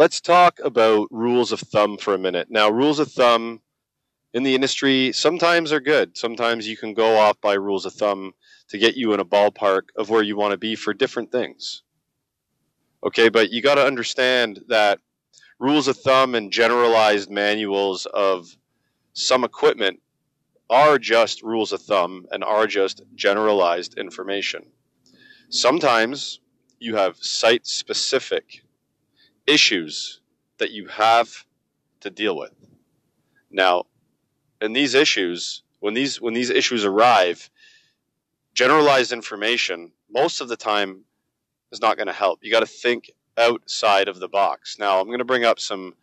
let's talk about rules of thumb for a minute. Now, rules of thumb in the industry sometimes are good. Sometimes you can go off by rules of thumb to get you in a ballpark of where you want to be for different things. Okay, but you got to understand that rules of thumb and generalized manuals of some equipment are just rules of thumb and are just generalized information. Sometimes you have site specific issues that you have to deal with. Now, in these issues, when these when these issues arrive, generalized information most of the time is not going to help. You got to think outside of the box. Now, I'm going to bring up some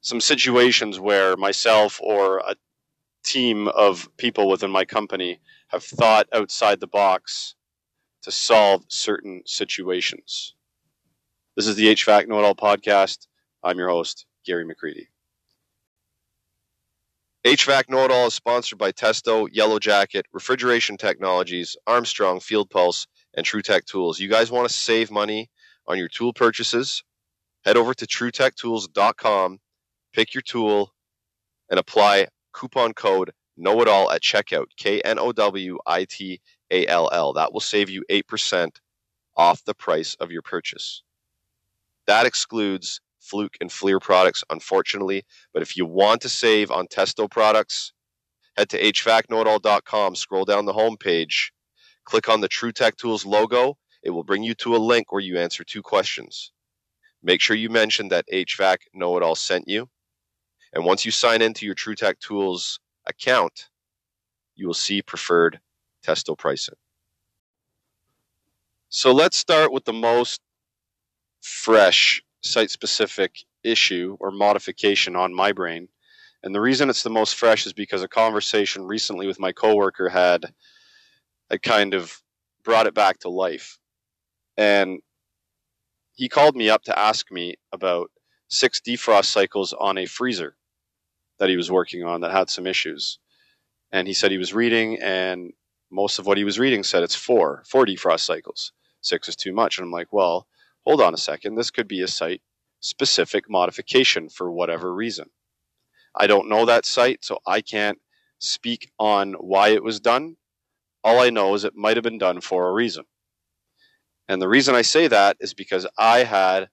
some situations where myself or a team of people within my company have thought outside the box to solve certain situations. This is the HVAC Know It All podcast. I'm your host, Gary McCreadie. HVAC Know It All is sponsored by Testo, Yellow Jacket, Refrigeration Technologies, Armstrong, Field Pulse, and TruTech Tools. You guys want to save money on your tool purchases? Head over to TruTechTools.com, pick your tool, and apply coupon code Know It All at checkout. K N O W I T A L L. That will save you 8% off the price of your purchase. That excludes Fluke and Flir products, unfortunately. But if you want to save on Testo products, head to HVACKnowitall.com, scroll down the home page, click on the TruTech Tools logo. It will bring you to a link where you answer two questions. Make sure you mention that HVAC Know It All sent you. And once you sign into your TruTech Tools account, you will see preferred Testo pricing. So let's start with the most fresh site specific issue or modification on my brain. And the reason it's the most fresh is because a conversation recently with my coworker had had kind of brought it back to life. And he called me up to ask me about six defrost cycles on a freezer that he was working on that had some issues. And he said he was reading, and most of what he was reading said it's four, four defrost cycles. Six is too much. And I'm like, well, hold on a second. This could be a site specific modification for whatever reason. I don't know that site, so I can't speak on why it was done. All I know is it might have been done for a reason. And the reason I say that is because I had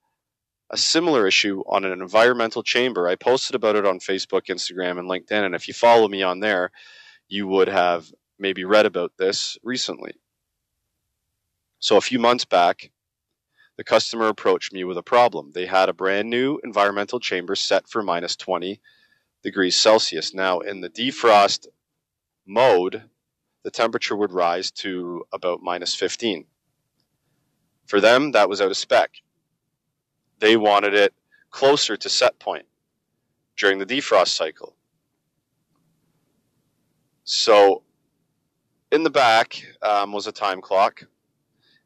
a similar issue on an environmental chamber. I posted about it on Facebook, Instagram, and LinkedIn. And if you follow me on there, you would have maybe read about this recently. So a few months back, the customer approached me with a problem. They had a brand new environmental chamber set for minus 20 degrees Celsius. Now, in the defrost mode, the temperature would rise to about minus 15. For them, that was out of spec. They wanted it closer to set point during the defrost cycle. So, in the back um, was a time clock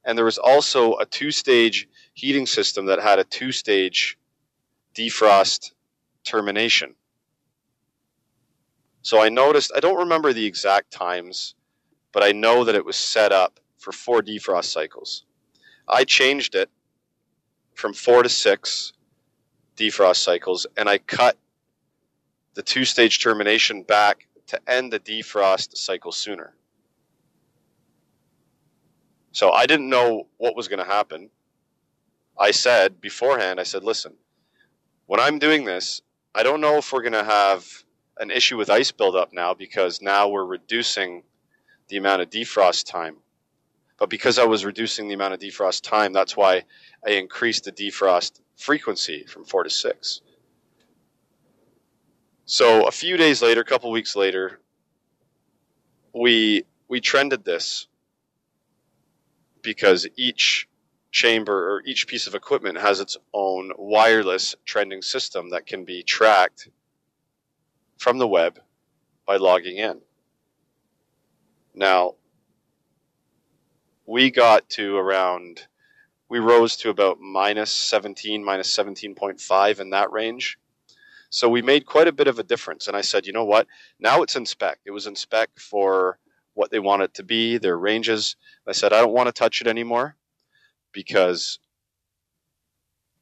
and there was also a two stage heating system that had a two stage defrost termination. So I noticed, I don't remember the exact times, but I know that it was set up for four defrost cycles. I changed it from four to six defrost cycles, and I cut the two stage termination back to end the defrost cycle sooner. So I didn't know what was going to happen. I said beforehand, I said, listen, when I'm doing this, I don't know if we're going to have an issue with ice buildup now because now we're reducing the amount of defrost time. But because I was reducing the amount of defrost time, that's why I increased the defrost frequency from four to six. So a few days later, a couple weeks later, we we trended this because each chamber or each piece of equipment has its own wireless trending system that can be tracked from the web by logging in. Now, we got to around, we rose to about minus 17, minus 17.5 in that range. So we made quite a bit of a difference. And I said, you know what? Now it's in spec. It was in spec for what they want it to be, their ranges. I said, I don't want to touch it anymore because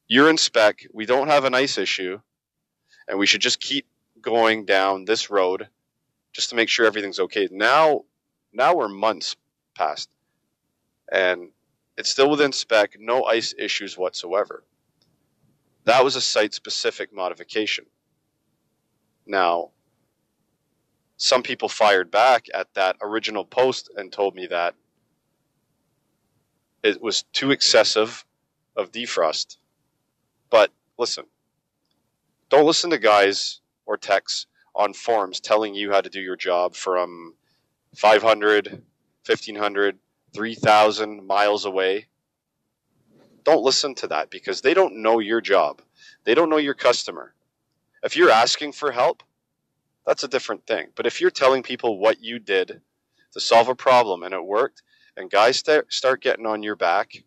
you're in spec, we don't have an ice issue, and we should just keep going down this road just to make sure everything's okay. Now, now we're months past, and it's still within spec, no ice issues whatsoever. That was a site specific modification. Now, some people fired back at that original post and told me that it was too excessive of defrost. But listen, don't listen to guys or techs on forums telling you how to do your job from 500, 1500, 3000 miles away. Don't listen to that because they don't know your job. They don't know your customer. If you're asking for help, that's a different thing. But if you're telling people what you did to solve a problem and it worked, and guys start, start getting on your back,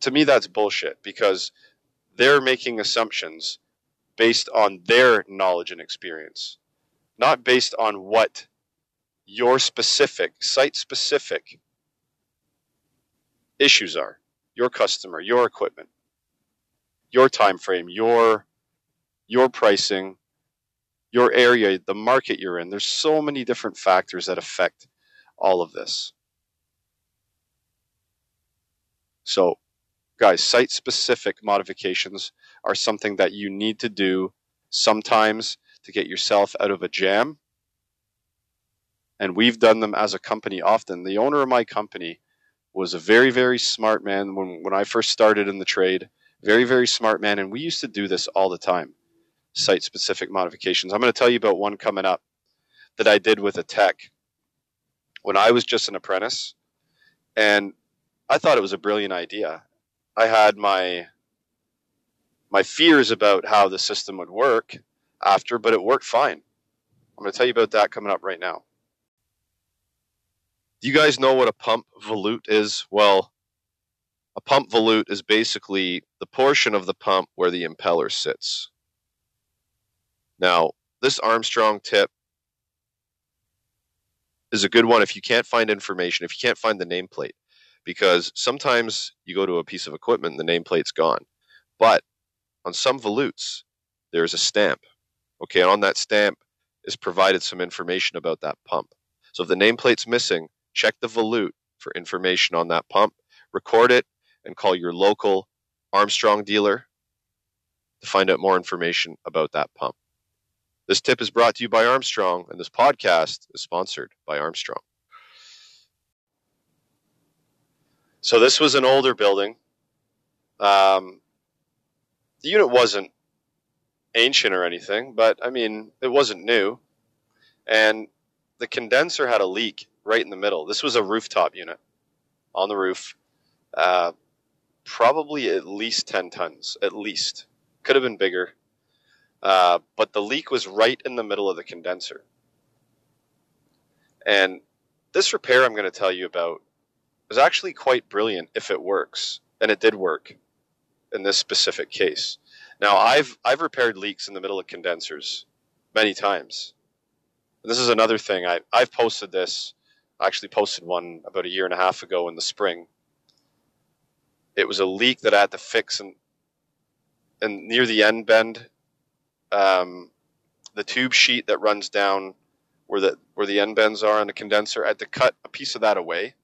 to me, that's bullshit because they're making assumptions based on their knowledge and experience, not based on what your specific, site specific issues are your customer, your equipment, your time frame, your your pricing, your area, the market you're in. There's so many different factors that affect all of this. So, guys, site specific modifications are something that you need to do sometimes to get yourself out of a jam. And we've done them as a company often. The owner of my company was a very, very smart man when, when I first started in the trade. Very, very smart man. And we used to do this all the time site specific modifications. I'm going to tell you about one coming up that I did with a tech when I was just an apprentice. And I thought it was a brilliant idea. I had my my fears about how the system would work after, but it worked fine. I'm going to tell you about that coming up right now. Do you guys know what a pump volute is? Well, a pump volute is basically the portion of the pump where the impeller sits. Now, this Armstrong tip is a good one if you can't find information, if you can't find the nameplate, because sometimes you go to a piece of equipment and the nameplate's gone. But on some volutes, there's a stamp. Okay, and on that stamp is provided some information about that pump. So if the nameplate's missing, check the volute for information on that pump, record it, and call your local Armstrong dealer to find out more information about that pump. This tip is brought to you by Armstrong, and this podcast is sponsored by Armstrong. So, this was an older building. Um, the unit wasn't ancient or anything, but I mean, it wasn't new. And the condenser had a leak right in the middle. This was a rooftop unit on the roof, uh, probably at least 10 tons, at least. Could have been bigger. Uh, but the leak was right in the middle of the condenser. And this repair I'm going to tell you about is actually quite brilliant if it works, and it did work in this specific case. Now, I've I've repaired leaks in the middle of condensers many times. And this is another thing. I I've posted this. I actually posted one about a year and a half ago in the spring. It was a leak that I had to fix and and near the end bend um, the tube sheet that runs down where the where the end bends are on the condenser. I had to cut a piece of that away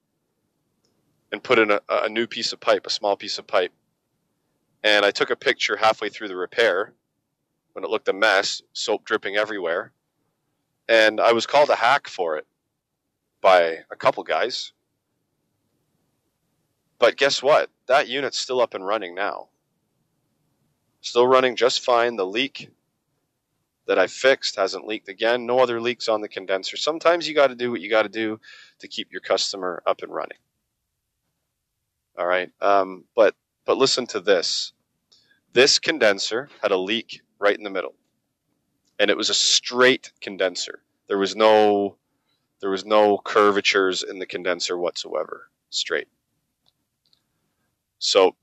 and put in a, a new piece of pipe, a small piece of pipe. And I took a picture halfway through the repair when it looked a mess, soap dripping everywhere. And I was called a hack for it by a couple guys. But guess what? That unit's still up and running now. Still running just fine. The leak that I fixed hasn't leaked again. No other leaks on the condenser. Sometimes you got to do what you got to do to keep your customer up and running. All right, um, but but listen to this. This condenser had a leak right in the middle, and it was a straight condenser. There was no there was no curvatures in the condenser whatsoever. Straight. So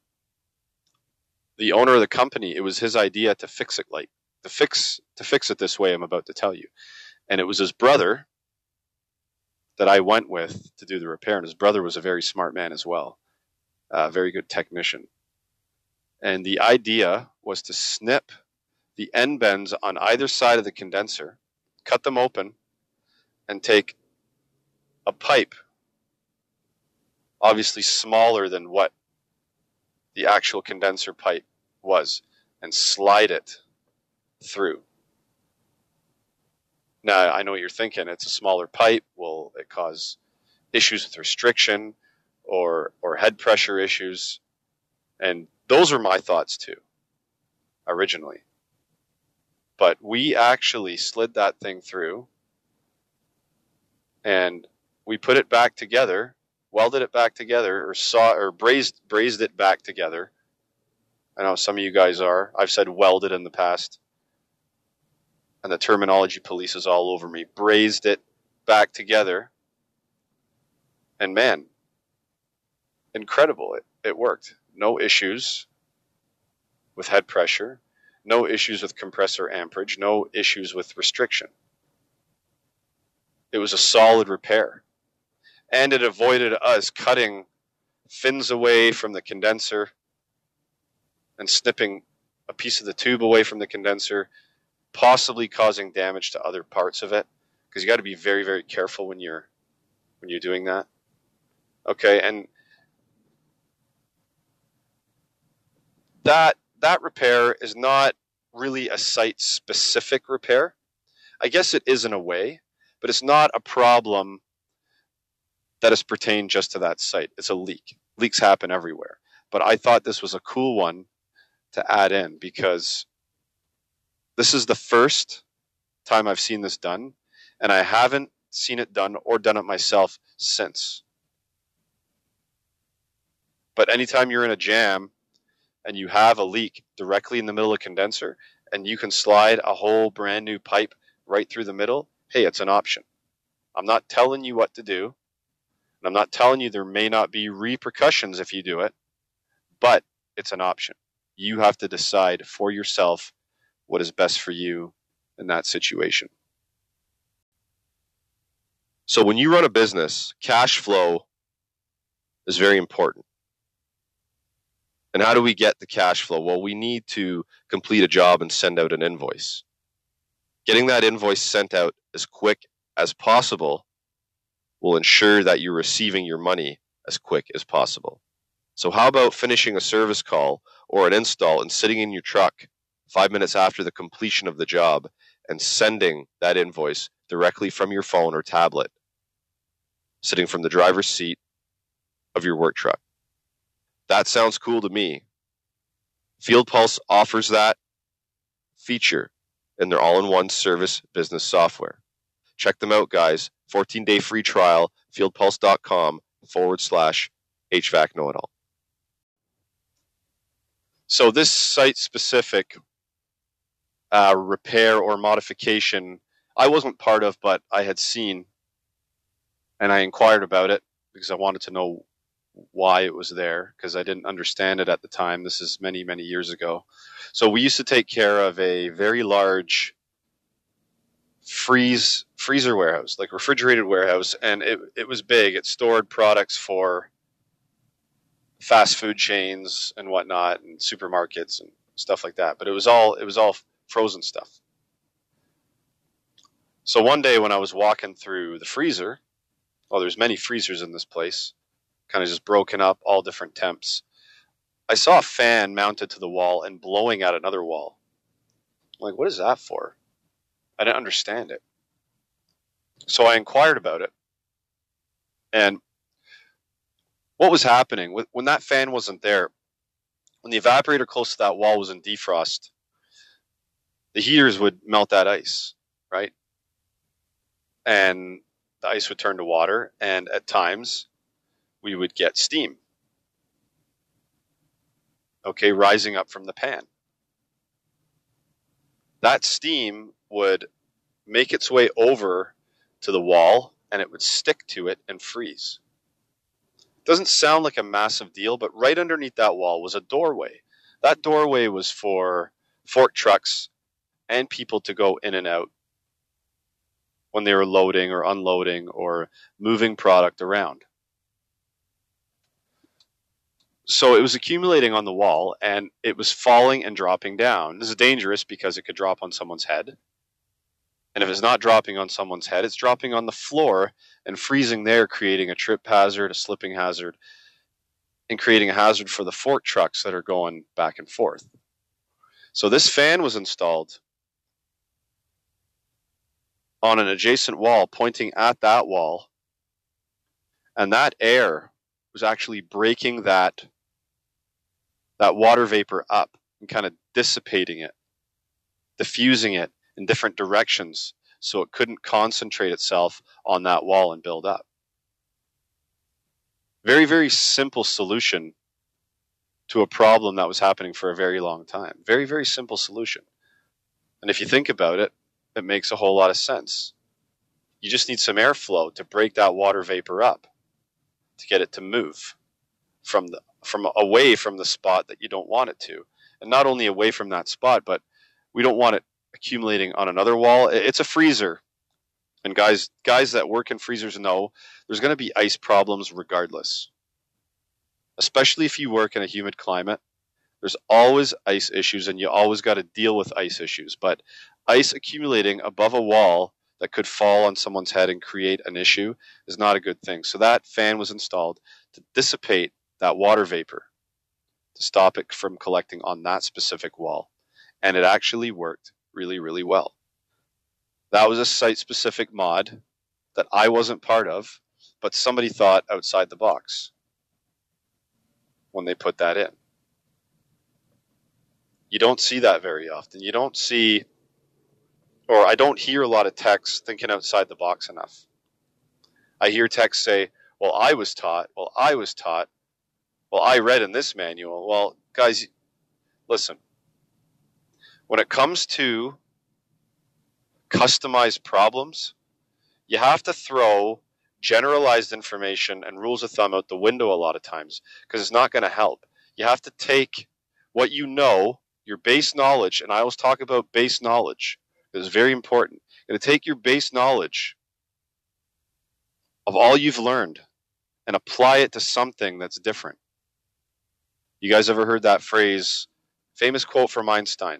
the owner of the company, it was his idea to fix it like to fix to fix it this way I'm about to tell you. And it was his brother that I went with to do the repair, and his brother was a very smart man as well, a very good technician. And the idea was to snip the end bends on either side of the condenser, cut them open, and take a pipe, obviously smaller than what the actual condenser pipe was, and slide it through. Now, I know what you're thinking. It's a smaller pipe. Will it cause issues with restriction or, or head pressure issues? And those are my thoughts too, originally. But we actually slid that thing through and we put it back together, welded it back together, or saw or brazed brazed it back together. I know some of you guys are. I've said welded in the past and the terminology police is all over me, brazed it back together. And man, incredible. It, it worked. No issues with head pressure, no issues with compressor amperage, no issues with restriction. It was a solid repair. And it avoided us cutting fins away from the condenser and snipping a piece of the tube away from the condenser possibly causing damage to other parts of it because you got to be very very careful when you're when you're doing that. Okay and that that repair is not really a site specific repair. I guess it is in a way but it's not a problem that is pertained just to that site. It's a leak. Leaks happen everywhere. But i thought this was a cool one to add in because this is the first time I've seen this done, and I haven't seen it done or done it myself since. But anytime you're in a jam and you have a leak directly in the middle of condenser and you can slide a whole brand new pipe right through the middle, hey, it's an option. I'm not telling you what to do. And I'm not telling you there may not be repercussions if you do it, but it's an option. You have to decide for yourself what is best for you in that situation. So when you run a business, cash flow is very important. And how do we get the cash flow? Well, we need to complete a job and send out an invoice. Getting that invoice sent out as quick as possible will ensure that you're receiving your money as quick as possible. So, how about finishing a service call or an install and sitting in your truck five minutes after the completion of the job and sending that invoice directly from your phone or tablet, sitting from the driver's seat of your work truck. That sounds cool to me. Field Pulse offers that feature in their all in one service business software. Check them out, guys. 14 day free trial, fieldpulse.com forward slash HVAC know it all. So, this site specific uh, repair or modification I wasn't part of, but I had seen, and I inquired about it because I wanted to know why it was there because I didn't understand it at the time. This is many, many years ago. So we used to take care of a very large freeze freezer warehouse, like refrigerated warehouse, and it it was big. It stored products for fast food chains and whatnot, and supermarkets and stuff like that. But it was all it was all frozen stuff. So one day when I was walking through the freezer, well, there's many freezers in this place, kind of just broken up, all different temps. I saw a fan mounted to the wall and blowing at another wall. I'm like, what is that for? I didn't understand it. So I inquired about it. And what was happening when that fan wasn't there, when the evaporator close to that wall was in defrost, the heaters would melt that ice, right? And the ice would turn to water, and at times we would get steam. Okay, rising up from the pan. That steam would make its way over to the wall and it would stick to it and freeze. Doesn't sound like a massive deal, but right underneath that wall was a doorway. That doorway was for fork trucks and people to go in and out when they were loading or unloading or moving product around. so it was accumulating on the wall and it was falling and dropping down. This is dangerous because it could drop on someone's head. And if it's not dropping on someone's head, it's dropping on the floor and freezing there, creating a trip hazard, a slipping hazard, and creating a hazard for the fork trucks that are going back and forth. So this fan was installed on an adjacent wall pointing at that wall. And that air was actually breaking that that water vapor up and kind of dissipating it, diffusing it in different directions so it couldn't concentrate itself on that wall and build up. Very, very simple solution to a problem that was happening for a very long time. Very, very simple solution. And if you think about it, it makes a whole lot of sense. You just need some airflow to break that water vapor up to get it to move from the from away from the spot that you don't want it to. And not only away from that spot, but we don't want it accumulating on another wall. It's a freezer. And guys guys that work in freezers know there's going to be ice problems regardless. Especially if you work in a humid climate, there's always ice issues and you always got to deal with ice issues. But ice accumulating above a wall that could fall on someone's head and create an issue is not a good thing. So that fan was installed to dissipate that water vapor to stop it from collecting on that specific wall. And it actually worked really, really well. That was a site specific mod that I wasn't part of, but somebody thought outside the box when they put that in. You don't see that very often. You don't see, or I don't hear a lot of techs thinking outside the box enough. I hear techs say, Well, I was taught, well, I was taught, well, I read in this manual. Well, guys, listen. When it comes to customized problems, you have to throw generalized information and rules of thumb out the window a lot of times because it's not going to help. You have to take what you know, your base knowledge, and I always talk about base knowledge. It's very important. Going to take your base knowledge of all you've learned and apply it to something that's different. You guys ever heard that phrase? Famous quote from Einstein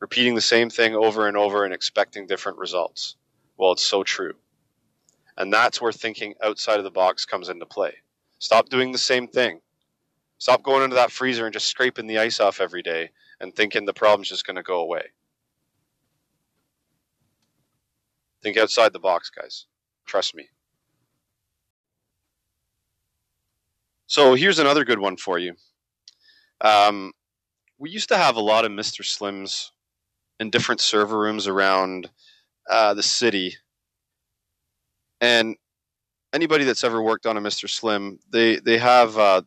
repeating the same thing over and over and expecting different results. Well, it's so true. And that's where thinking outside of the box comes into play. Stop doing the same thing. Stop going into that freezer and just scraping the ice off every day and thinking the problem's just going to go away. Think outside the box, guys. Trust me. So here's another good one for you. Um, we used to have a lot of Mr. Slims in different server rooms around uh, the city, and anybody that's ever worked on a Mr. Slim, they they have uh,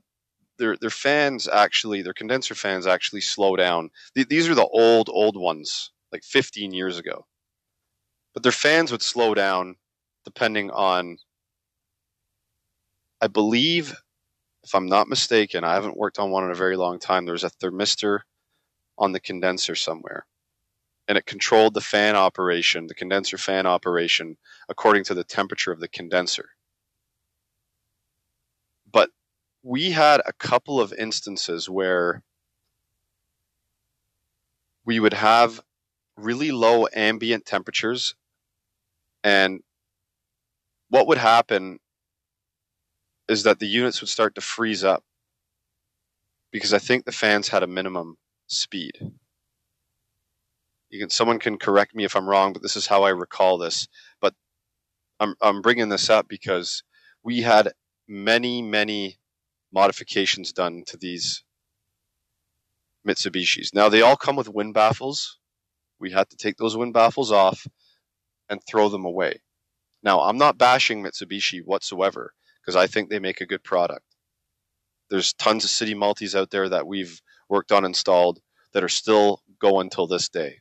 their their fans actually their condenser fans actually slow down. Th- these are the old old ones, like 15 years ago, but their fans would slow down depending on, I believe, if I'm not mistaken, I haven't worked on one in a very long time. There was a thermistor on the condenser somewhere and it controlled the fan operation, the condenser fan operation, according to the temperature of the condenser. But we had a couple of instances where we would have really low ambient temperatures, and what would happen is that the units would start to freeze up because I think the fans had a minimum speed can someone can correct me if I'm wrong, but this is how I recall this. But I'm I'm bringing this up because we had many many modifications done to these Mitsubishis. Now they all come with wind baffles. We had to take those wind baffles off and throw them away. Now I'm not bashing Mitsubishi whatsoever because I think they make a good product. There's tons of city multis out there that we've worked on installed that are still going till this day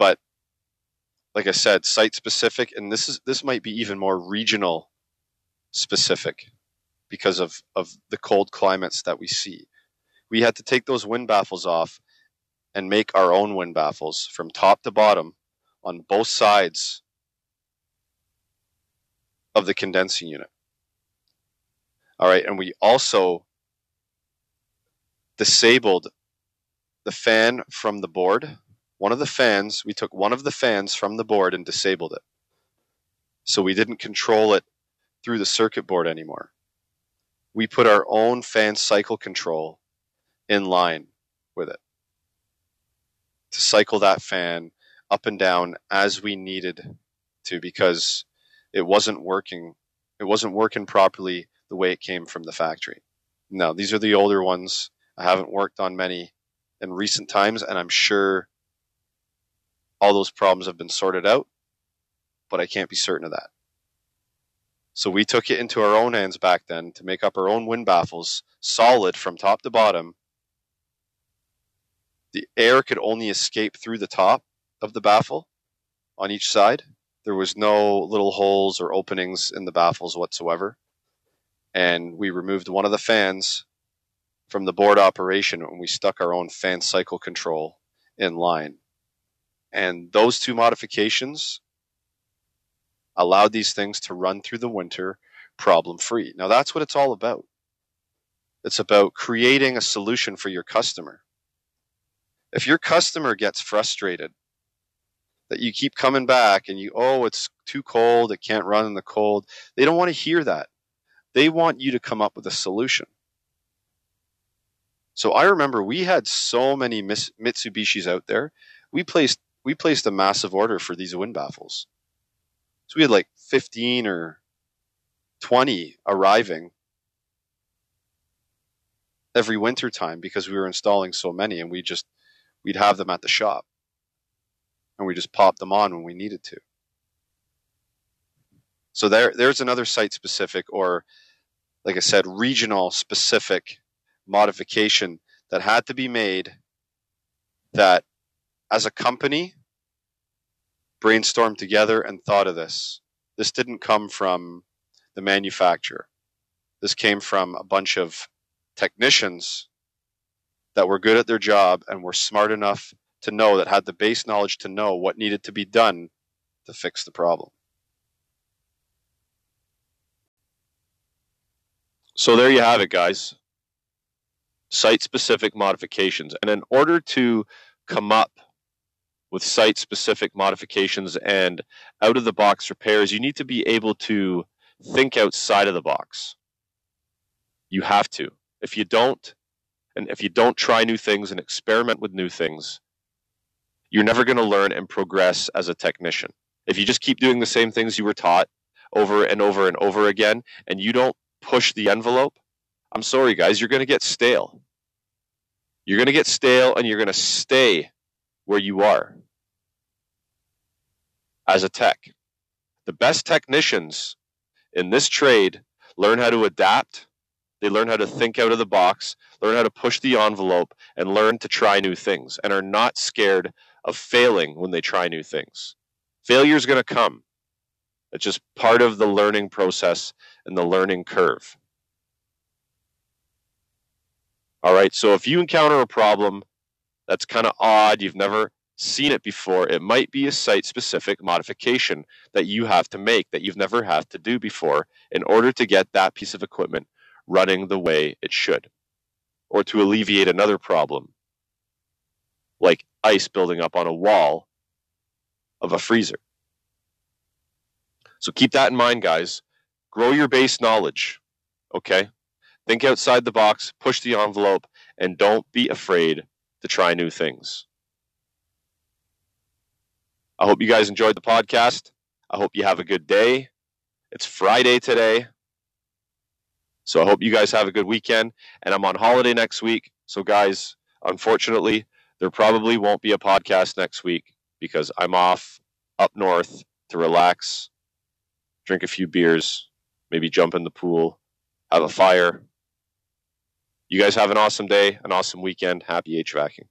but like I said, site specific, and this is this might be even more regional specific because of of the cold climates that we see. We had to take those wind baffles off and make our own wind baffles from top to bottom on both sides of the condensing unit. All right, and we also disabled the fan from the board. One of the fans, we took one of the fans from the board and disabled it. So we didn't control it through the circuit board anymore. We put our own fan cycle control in line with it to cycle that fan up and down as we needed to because it wasn't working it wasn't working properly the way it came from the factory. Now, these are the older ones. I haven't worked on many in recent times, and I'm sure all those problems have been sorted out, but I can't be certain of that. So we took it into our own hands back then to make up our own wind baffles, solid from top to bottom. The air could only escape through the top of the baffle on each side. There was no little holes or openings in the baffles whatsoever. And we removed one of the fans from the board operation and we stuck our own fan cycle control in line. And those two modifications allowed these things to run through the winter problem free. Now that's what it's all about. It's about creating a solution for your customer. If your customer gets frustrated that you keep coming back and you, oh, it's too cold, it can't run in the cold, they don't want to hear that. They want you to come up with a solution. So I remember we had so many Mitsubishis out there. We placed we placed a massive order for these wind baffles. So we had like 15 or 20 arriving every winter time because we were installing so many and we just we'd have them at the shop and we just popped them on when we needed to. So there there's another site specific or like I said regional specific modification that had to be made that as a company brainstormed together and thought of this. This didn't come from the manufacturer. This came from a bunch of technicians that were good at their job and were smart enough to know that had the base knowledge to know what needed to be done to fix the problem. So there you have it, guys. Site specific modifications. And in order to come up with site specific modifications and out of the box repairs, you need to be able to think outside of the box. You have to. If you don't, and if you don't try new things and experiment with new things, you're never going to learn and progress as a technician. If you just keep doing the same things you were taught over and over and over again, and you don't push the envelope, I'm sorry, guys, you're going to get stale. You're going to get stale and you're going to stay where you are as a tech. The best technicians in this trade learn how to adapt, they learn how to think out of the box, learn how to push the envelope, and learn to try new things, and are not scared of failing when they try new things. Failure is going to come. It's just part of the learning process and the learning curve. All right, so if you encounter a problem that's kind of odd, you've never seen it before, it might be a site specific modification that you have to make that you've never had to do before in order to get that piece of equipment running the way it should or to alleviate another problem like ice building up on a wall of a freezer. So keep that in mind, guys. Grow your base knowledge, okay? Think outside the box, push the envelope, and don't be afraid to try new things. I hope you guys enjoyed the podcast. I hope you have a good day. It's Friday today. So I hope you guys have a good weekend. And I'm on holiday next week. So, guys, unfortunately, there probably won't be a podcast next week because I'm off up north to relax, drink a few beers, maybe jump in the pool, have a fire, you guys have an awesome day, an awesome weekend. Happy HVACing.